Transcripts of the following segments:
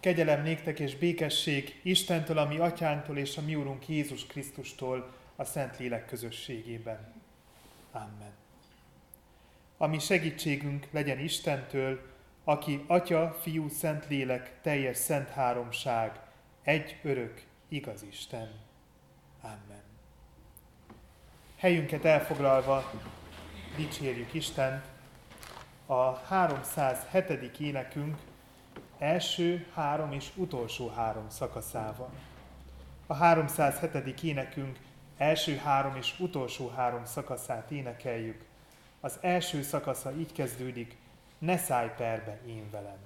Kegyelem néktek és békesség Istentől, a mi atyánktól és a mi úrunk Jézus Krisztustól a Szentlélek közösségében. Amen. Ami segítségünk legyen Istentől, aki Atya, Fiú, Szentlélek, teljes szent háromság, egy örök, igaz Isten. Amen. Helyünket elfoglalva dicsérjük Istent, a 307. énekünk első három és utolsó három szakaszával. A 307. énekünk első három és utolsó három szakaszát énekeljük. Az első szakasza így kezdődik, ne szállj perbe én velem.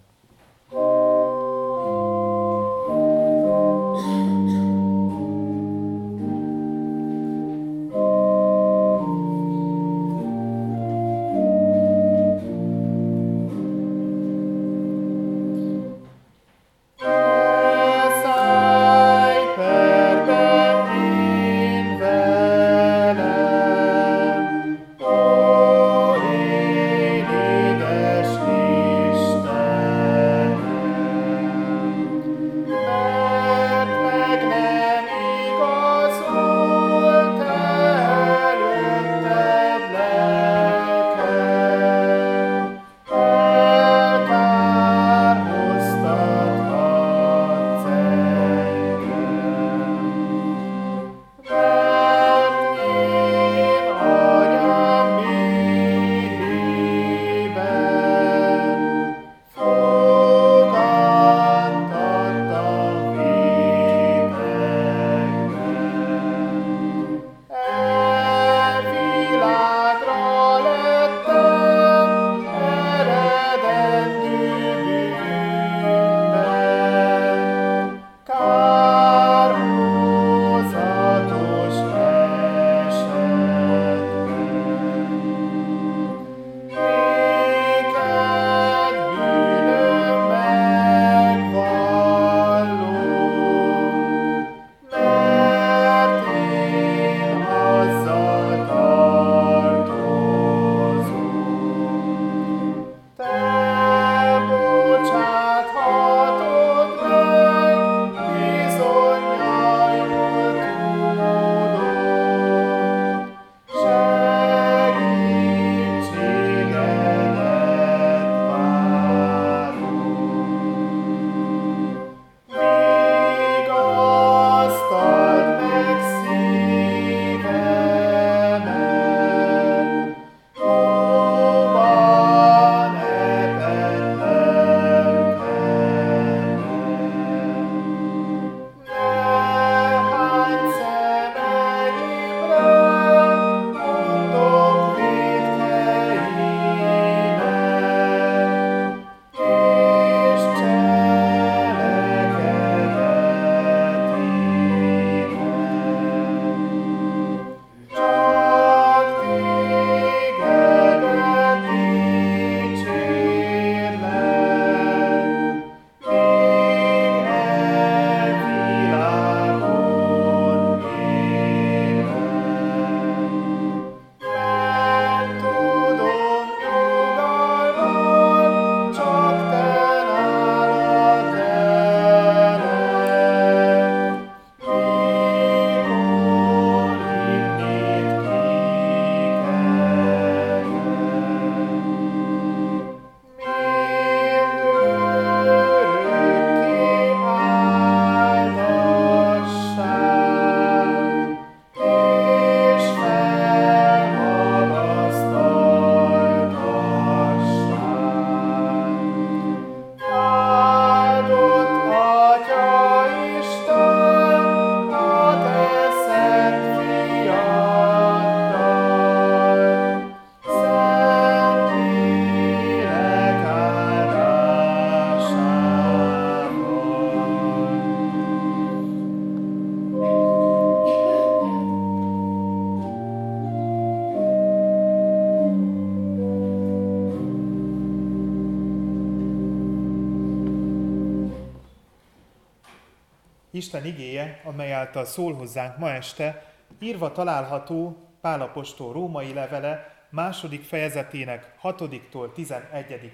Isten igéje, amely által szól hozzánk ma este, írva található Pálapostól római levele második fejezetének 6-tól 11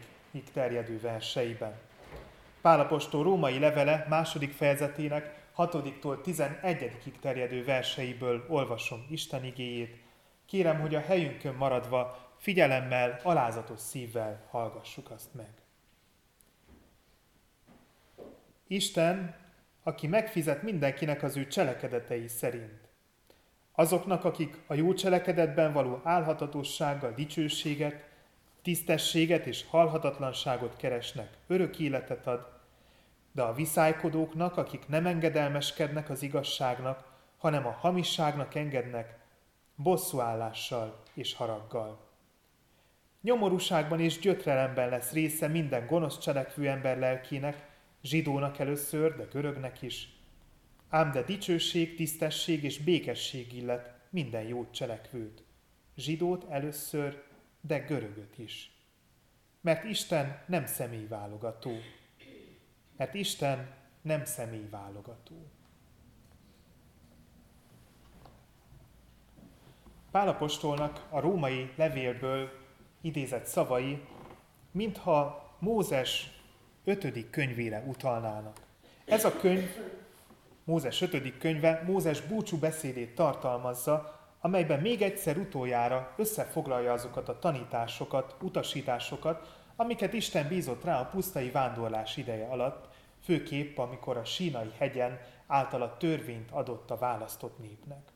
terjedő verseiben. Pálapostól római levele második fejezetének 6-tól 11 terjedő verseiből olvasom Isten igéjét. Kérem, hogy a helyünkön maradva figyelemmel, alázatos szívvel hallgassuk azt meg. Isten, aki megfizet mindenkinek az ő cselekedetei szerint. Azoknak, akik a jó cselekedetben való álhatatossággal dicsőséget, tisztességet és halhatatlanságot keresnek, örök életet ad, de a viszálykodóknak, akik nem engedelmeskednek az igazságnak, hanem a hamisságnak engednek, bosszúállással és haraggal. Nyomorúságban és gyötrelemben lesz része minden gonosz cselekvő ember lelkének, zsidónak először, de görögnek is. Ám de dicsőség, tisztesség és békesség illet minden jó cselekvőt. Zsidót először, de görögöt is. Mert Isten nem személyválogató. Mert Isten nem személyválogató. Pálapostolnak a római levélből idézett szavai, mintha Mózes ötödik könyvére utalnának. Ez a könyv, Mózes ötödik könyve, Mózes búcsú beszédét tartalmazza, amelyben még egyszer utoljára összefoglalja azokat a tanításokat, utasításokat, amiket Isten bízott rá a pusztai vándorlás ideje alatt, főképp amikor a sínai hegyen általa törvényt adott a választott népnek.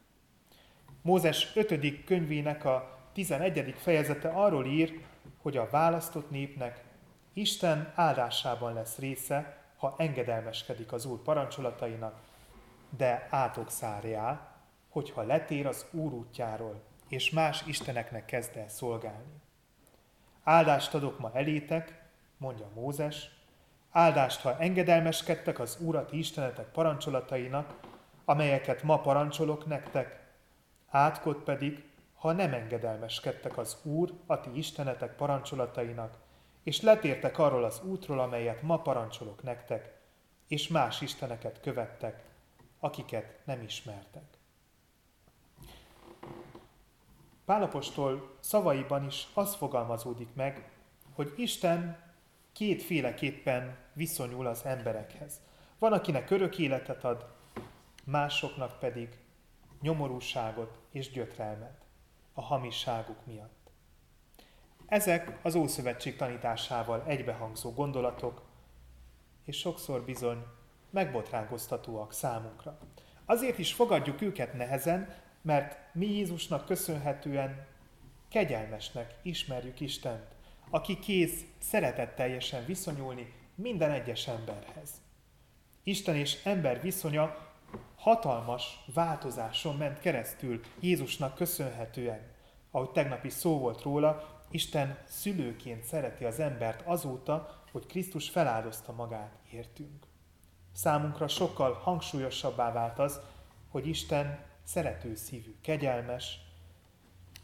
Mózes 5. könyvének a 11. fejezete arról ír, hogy a választott népnek Isten áldásában lesz része, ha engedelmeskedik az Úr parancsolatainak, de átok szárjá, hogyha letér az Úr útjáról, és más isteneknek kezd el szolgálni. Áldást adok ma elétek, mondja Mózes, áldást, ha engedelmeskedtek az Úrat Istenetek parancsolatainak, amelyeket ma parancsolok nektek, átkod pedig, ha nem engedelmeskedtek az Úr, a ti Istenetek parancsolatainak, és letértek arról az útról, amelyet ma parancsolok nektek, és más isteneket követtek, akiket nem ismertek. Pálapostól szavaiban is az fogalmazódik meg, hogy Isten kétféleképpen viszonyul az emberekhez. Van, akinek örök életet ad, másoknak pedig nyomorúságot és gyötrelmet a hamisságuk miatt. Ezek az Ószövetség tanításával egybehangzó gondolatok, és sokszor bizony megbotránkoztatóak számunkra. Azért is fogadjuk őket nehezen, mert mi Jézusnak köszönhetően kegyelmesnek ismerjük Istent, aki kész szeretetteljesen viszonyulni minden egyes emberhez. Isten és ember viszonya hatalmas változáson ment keresztül Jézusnak köszönhetően. Ahogy tegnap szó volt róla, Isten szülőként szereti az embert azóta, hogy Krisztus feláldozta magát értünk. Számunkra sokkal hangsúlyosabbá vált az, hogy Isten szerető szívű, kegyelmes,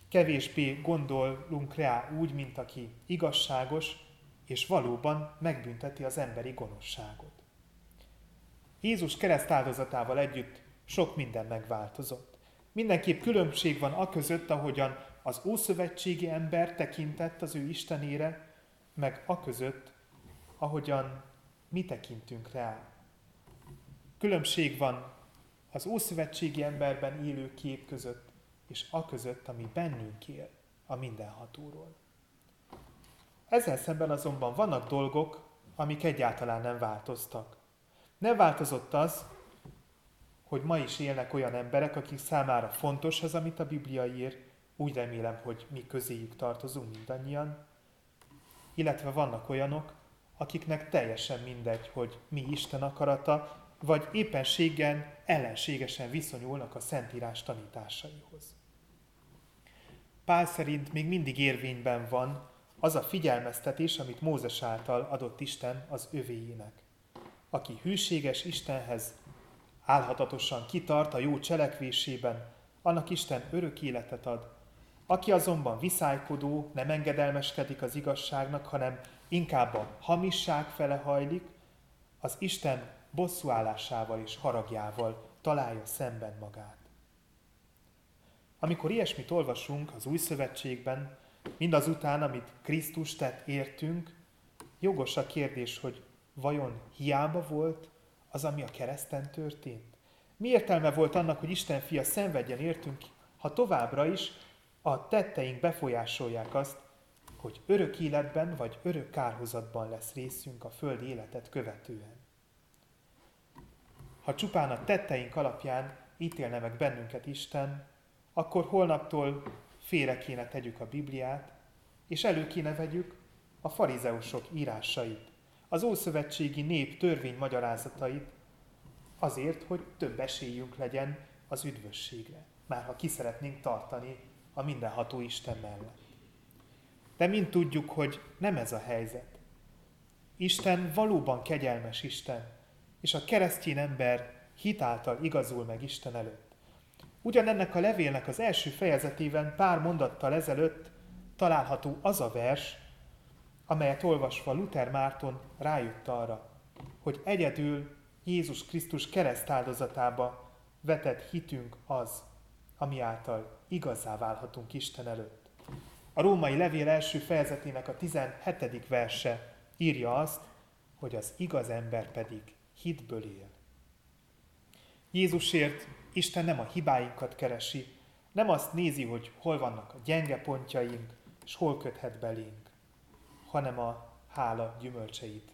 kevésbé gondolunk rá úgy, mint aki igazságos, és valóban megbünteti az emberi gonoszságot. Jézus kereszt áldozatával együtt sok minden megváltozott. Mindenképp különbség van a között, ahogyan az ószövetségi ember tekintett az ő Istenére, meg a között, ahogyan mi tekintünk rá. Különbség van az ószövetségi emberben élő kép között, és a között, ami bennünk él, a mindenhatóról. Ezzel szemben azonban vannak dolgok, amik egyáltalán nem változtak. Nem változott az, hogy ma is élnek olyan emberek, akik számára fontos az, amit a Biblia ír, úgy remélem, hogy mi közéjük tartozunk mindannyian, illetve vannak olyanok, akiknek teljesen mindegy, hogy mi Isten akarata, vagy éppenséggel ellenségesen viszonyulnak a Szentírás tanításaihoz. Pál szerint még mindig érvényben van az a figyelmeztetés, amit Mózes által adott Isten az övéjének. Aki hűséges Istenhez, álhatatosan kitart a jó cselekvésében, annak Isten örök életet ad. Aki azonban viszálykodó, nem engedelmeskedik az igazságnak, hanem inkább a hamisság fele hajlik, az Isten bosszúállásával és haragjával találja szemben magát. Amikor ilyesmit olvasunk az új szövetségben, mindazután, amit Krisztus tett értünk, jogos a kérdés, hogy vajon hiába volt az, ami a kereszten történt? Mi értelme volt annak, hogy Isten fia szenvedjen értünk, ha továbbra is a tetteink befolyásolják azt, hogy örök életben vagy örök kárhozatban lesz részünk a földi életet követően. Ha csupán a tetteink alapján ítélne meg bennünket Isten, akkor holnaptól félre kéne tegyük a Bibliát, és elő kéne vegyük a farizeusok írásait, az ószövetségi nép törvény magyarázatait, azért, hogy több esélyünk legyen az üdvösségre, már ha ki szeretnénk tartani a mindenható Isten mellett. De mind tudjuk, hogy nem ez a helyzet. Isten valóban kegyelmes Isten, és a keresztény ember hitáltal igazul meg Isten előtt. Ugyanennek a levélnek az első fejezetében pár mondattal ezelőtt található az a vers, amelyet olvasva Luther Márton rájött arra, hogy egyedül Jézus Krisztus keresztáldozatába vetett hitünk az, ami által igazá válhatunk Isten előtt. A római levél első fejezetének a 17. verse írja azt, hogy az igaz ember pedig hitből él. Jézusért Isten nem a hibáinkat keresi, nem azt nézi, hogy hol vannak a gyenge pontjaink, és hol köthet belénk, hanem a hála gyümölcseit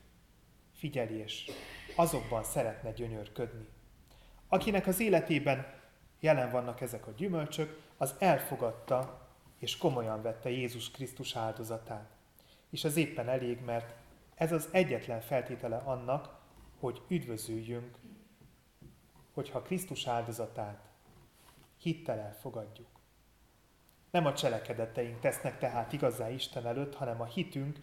figyeli, és azokban szeretne gyönyörködni. Akinek az életében jelen vannak ezek a gyümölcsök, az elfogadta és komolyan vette Jézus Krisztus áldozatát. És ez éppen elég, mert ez az egyetlen feltétele annak, hogy üdvözüljünk, hogyha Krisztus áldozatát hittel elfogadjuk. Nem a cselekedeteink tesznek tehát igazá Isten előtt, hanem a hitünk,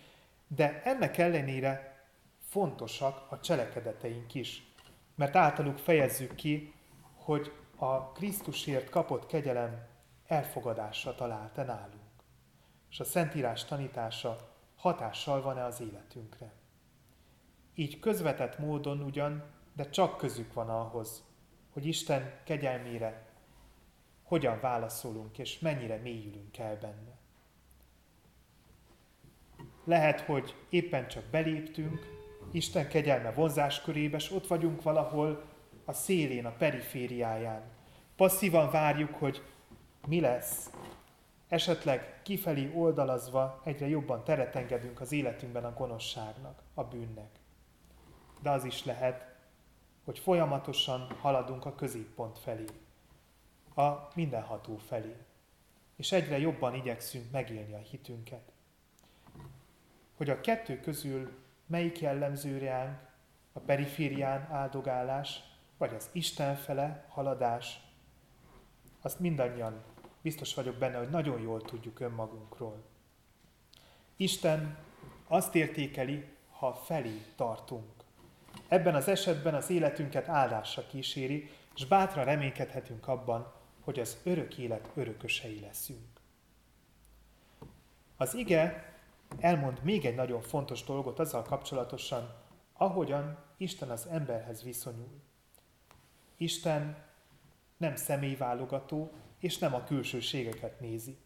de ennek ellenére fontosak a cselekedeteink is, mert általuk fejezzük ki, hogy a Krisztusért kapott kegyelem elfogadásra talált-e nálunk, és a Szentírás tanítása hatással van-e az életünkre. Így közvetett módon ugyan, de csak közük van ahhoz, hogy Isten kegyelmére hogyan válaszolunk, és mennyire mélyülünk el benne. Lehet, hogy éppen csak beléptünk Isten kegyelme vonzás körébe, és ott vagyunk valahol a szélén, a perifériáján. Passzívan várjuk, hogy mi lesz. Esetleg kifelé oldalazva egyre jobban teret engedünk az életünkben a gonoszságnak, a bűnnek. De az is lehet, hogy folyamatosan haladunk a középpont felé, a mindenható felé, és egyre jobban igyekszünk megélni a hitünket. Hogy a kettő közül melyik jellemző a periférián áldogálás, vagy az Isten fele haladás, azt mindannyian biztos vagyok benne, hogy nagyon jól tudjuk önmagunkról. Isten azt értékeli, ha felé tartunk. Ebben az esetben az életünket áldásra kíséri, és bátran reménykedhetünk abban, hogy az örök élet örökösei leszünk. Az ige elmond még egy nagyon fontos dolgot azzal kapcsolatosan, ahogyan Isten az emberhez viszonyul. Isten nem személyválogató, és nem a külsőségeket nézi.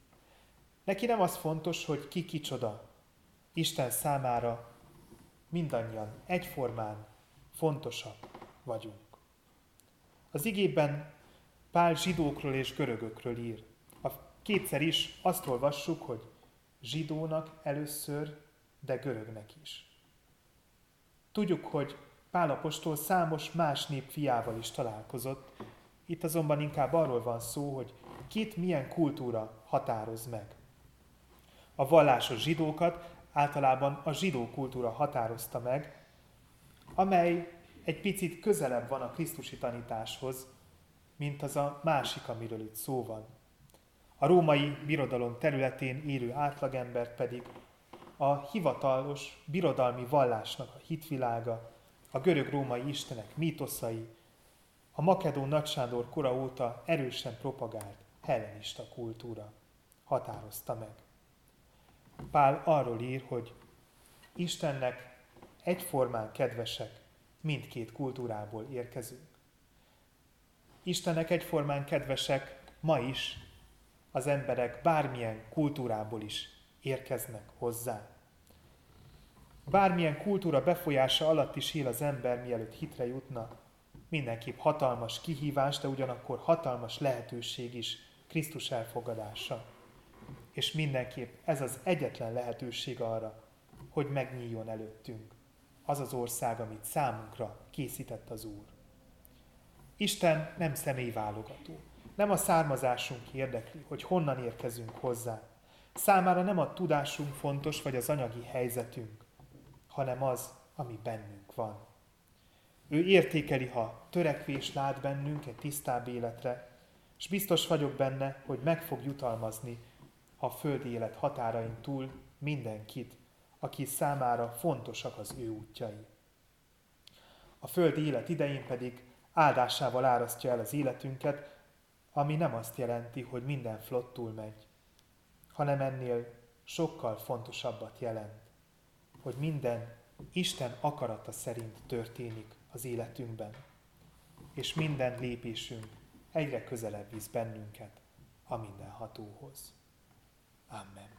Neki nem az fontos, hogy ki kicsoda. Isten számára mindannyian egyformán fontosak vagyunk. Az igében Pál zsidókról és görögökről ír. A kétszer is azt olvassuk, hogy zsidónak először, de görögnek is. Tudjuk, hogy Pál apostol számos más nép fiával is találkozott, itt azonban inkább arról van szó, hogy kit milyen kultúra határoz meg. A vallásos zsidókat általában a zsidó kultúra határozta meg, amely egy picit közelebb van a Krisztusi tanításhoz, mint az a másik, amiről itt szó van. A római birodalom területén élő átlagember pedig a hivatalos birodalmi vallásnak a hitvilága, a görög-római istenek mítoszai, a makedón nagysándor kora óta erősen propagált hellenista kultúra határozta meg. Pál arról ír, hogy Istennek egyformán kedvesek, mindkét kultúrából érkezünk. Istenek egyformán kedvesek ma is az emberek bármilyen kultúrából is érkeznek hozzá. Bármilyen kultúra befolyása alatt is él az ember, mielőtt hitre jutna, mindenképp hatalmas kihívás, de ugyanakkor hatalmas lehetőség is Krisztus elfogadása. És mindenképp ez az egyetlen lehetőség arra, hogy megnyíljon előttünk az az ország, amit számunkra készített az Úr. Isten nem személyválogató. Nem a származásunk érdekli, hogy honnan érkezünk hozzá. Számára nem a tudásunk fontos, vagy az anyagi helyzetünk, hanem az, ami bennünk van. Ő értékeli, ha törekvés lát bennünk egy tisztább életre, és biztos vagyok benne, hogy meg fog jutalmazni a földi élet határain túl mindenkit, aki számára fontosak az ő útjai. A földi élet idején pedig áldásával árasztja el az életünket, ami nem azt jelenti, hogy minden flottul megy, hanem ennél sokkal fontosabbat jelent, hogy minden Isten akarata szerint történik az életünkben, és minden lépésünk egyre közelebb visz bennünket a mindenhatóhoz. Amen.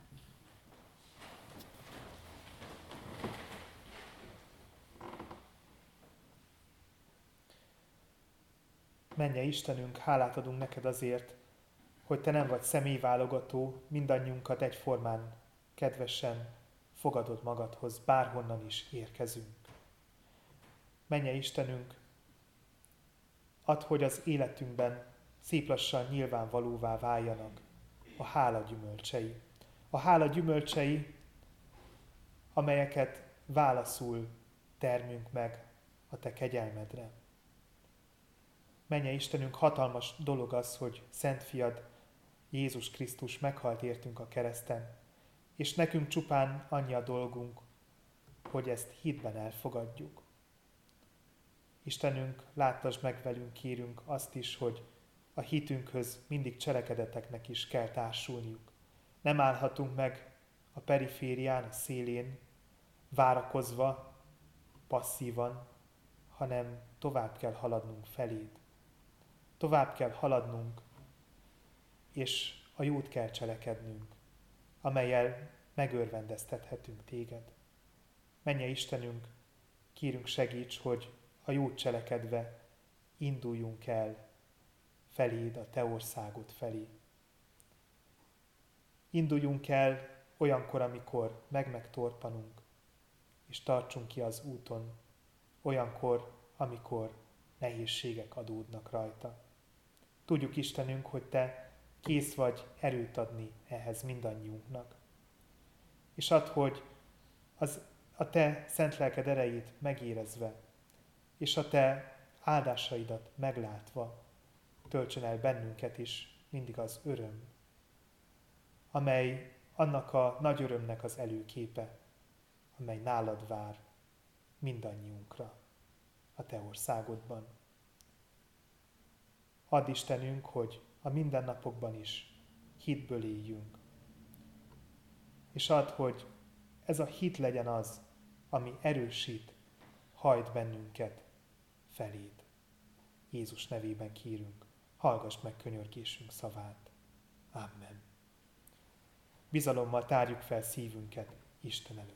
Menje Istenünk, hálát adunk neked azért, hogy te nem vagy személyválogató, mindannyiunkat egyformán, kedvesen fogadod magadhoz, bárhonnan is érkezünk. Menje Istenünk, add, hogy az életünkben szép lassan nyilvánvalóvá váljanak a hála gyümölcsei. A hála gyümölcsei, amelyeket válaszul termünk meg a Te kegyelmedre. Menje Istenünk, hatalmas dolog az, hogy Szent Fiad, Jézus Krisztus meghalt értünk a kereszten, és nekünk csupán annyi a dolgunk, hogy ezt hitben elfogadjuk. Istenünk, láttasd meg velünk, kérünk azt is, hogy a hitünkhöz mindig cselekedeteknek is kell társulniuk. Nem állhatunk meg a periférián, a szélén, várakozva, passzívan, hanem tovább kell haladnunk feléd. Tovább kell haladnunk, és a jót kell cselekednünk, amelyel megörvendeztethetünk téged. Menje Istenünk, kérünk segíts, hogy a jót cselekedve induljunk el feléd, a te országod felé. Induljunk el olyankor, amikor meg-megtorpanunk, és tartsunk ki az úton, olyankor, amikor nehézségek adódnak rajta. Tudjuk Istenünk, hogy Te kész vagy erőt adni ehhez mindannyiunknak. És add, hogy az, a Te szent lelked erejét megérezve, és a Te áldásaidat meglátva töltsön el bennünket is mindig az öröm, amely annak a nagy örömnek az előképe, amely nálad vár mindannyiunkra a Te országodban. Add Istenünk, hogy a mindennapokban is hitből éljünk. És add, hogy ez a hit legyen az, ami erősít, hajt bennünket feléd. Jézus nevében kérünk, hallgass meg könyörgésünk szavát. Amen. Bizalommal tárjuk fel szívünket Isten előtt.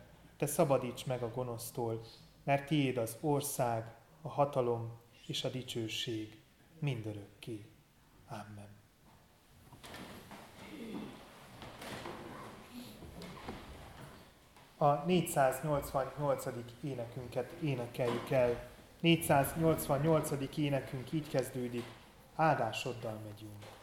te szabadíts meg a gonosztól, mert tiéd az ország, a hatalom és a dicsőség mindörökké. Amen. A 488. énekünket énekeljük el. 488. énekünk így kezdődik, áldásoddal megyünk.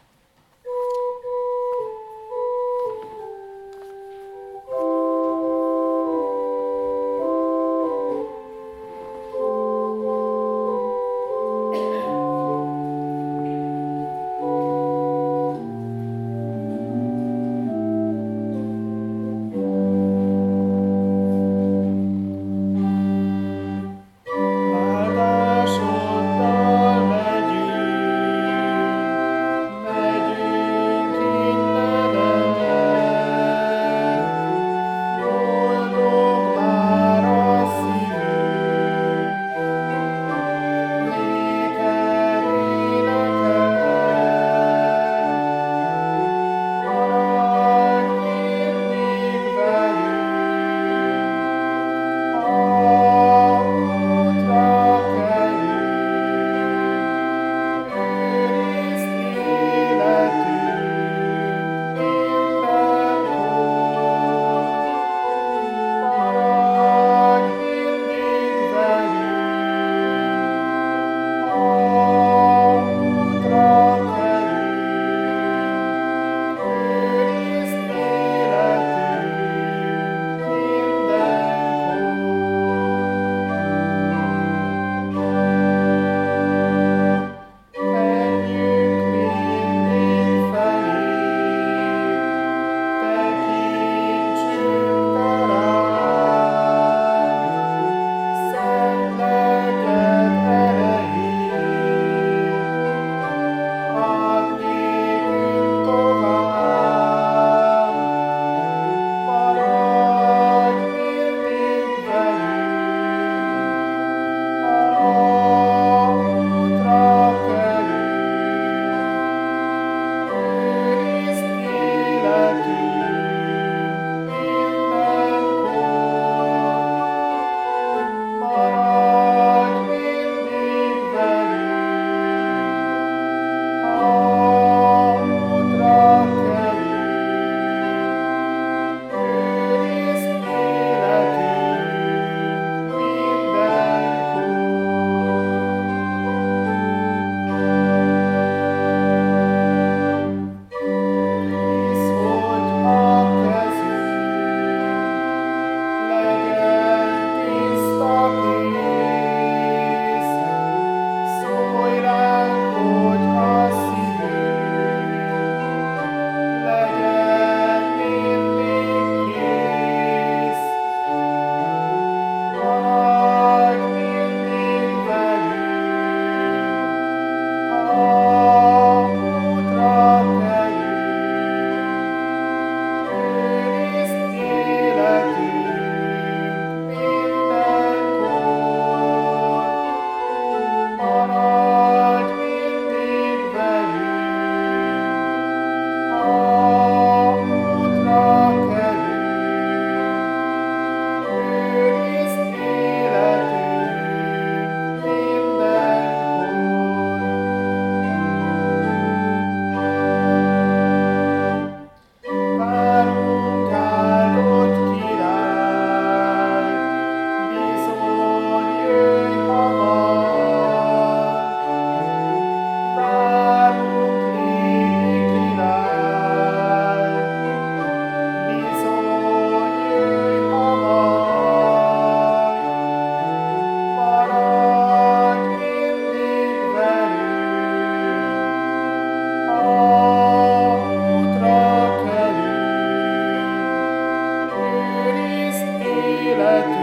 let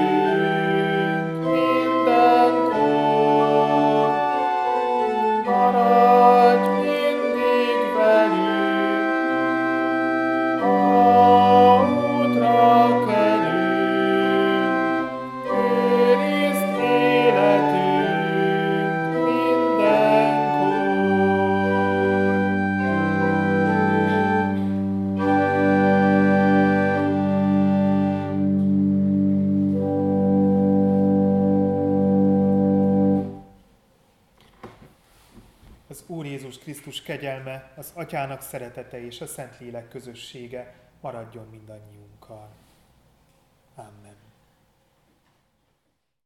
kegyelme, az Atyának szeretete és a Szentlélek közössége maradjon mindannyiunkkal. Amen.